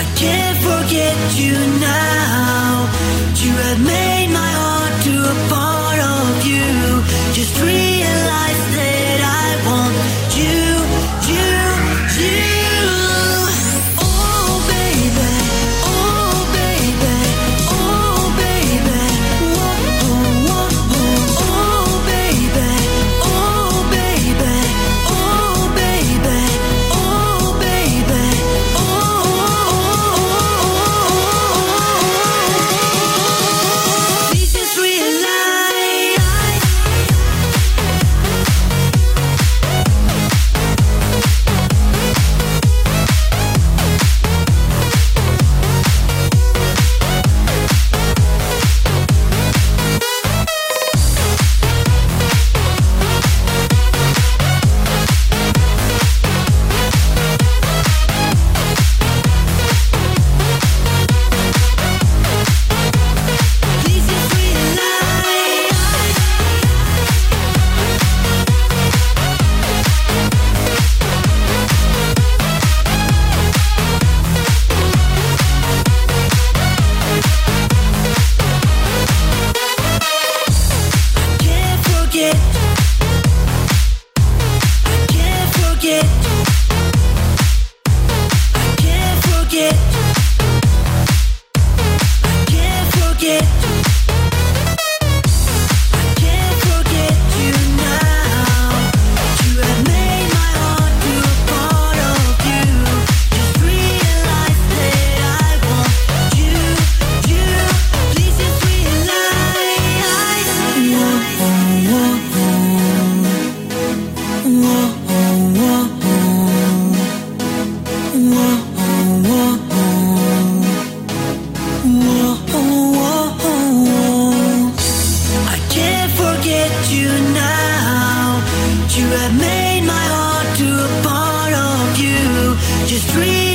I can't forget you now. You have made street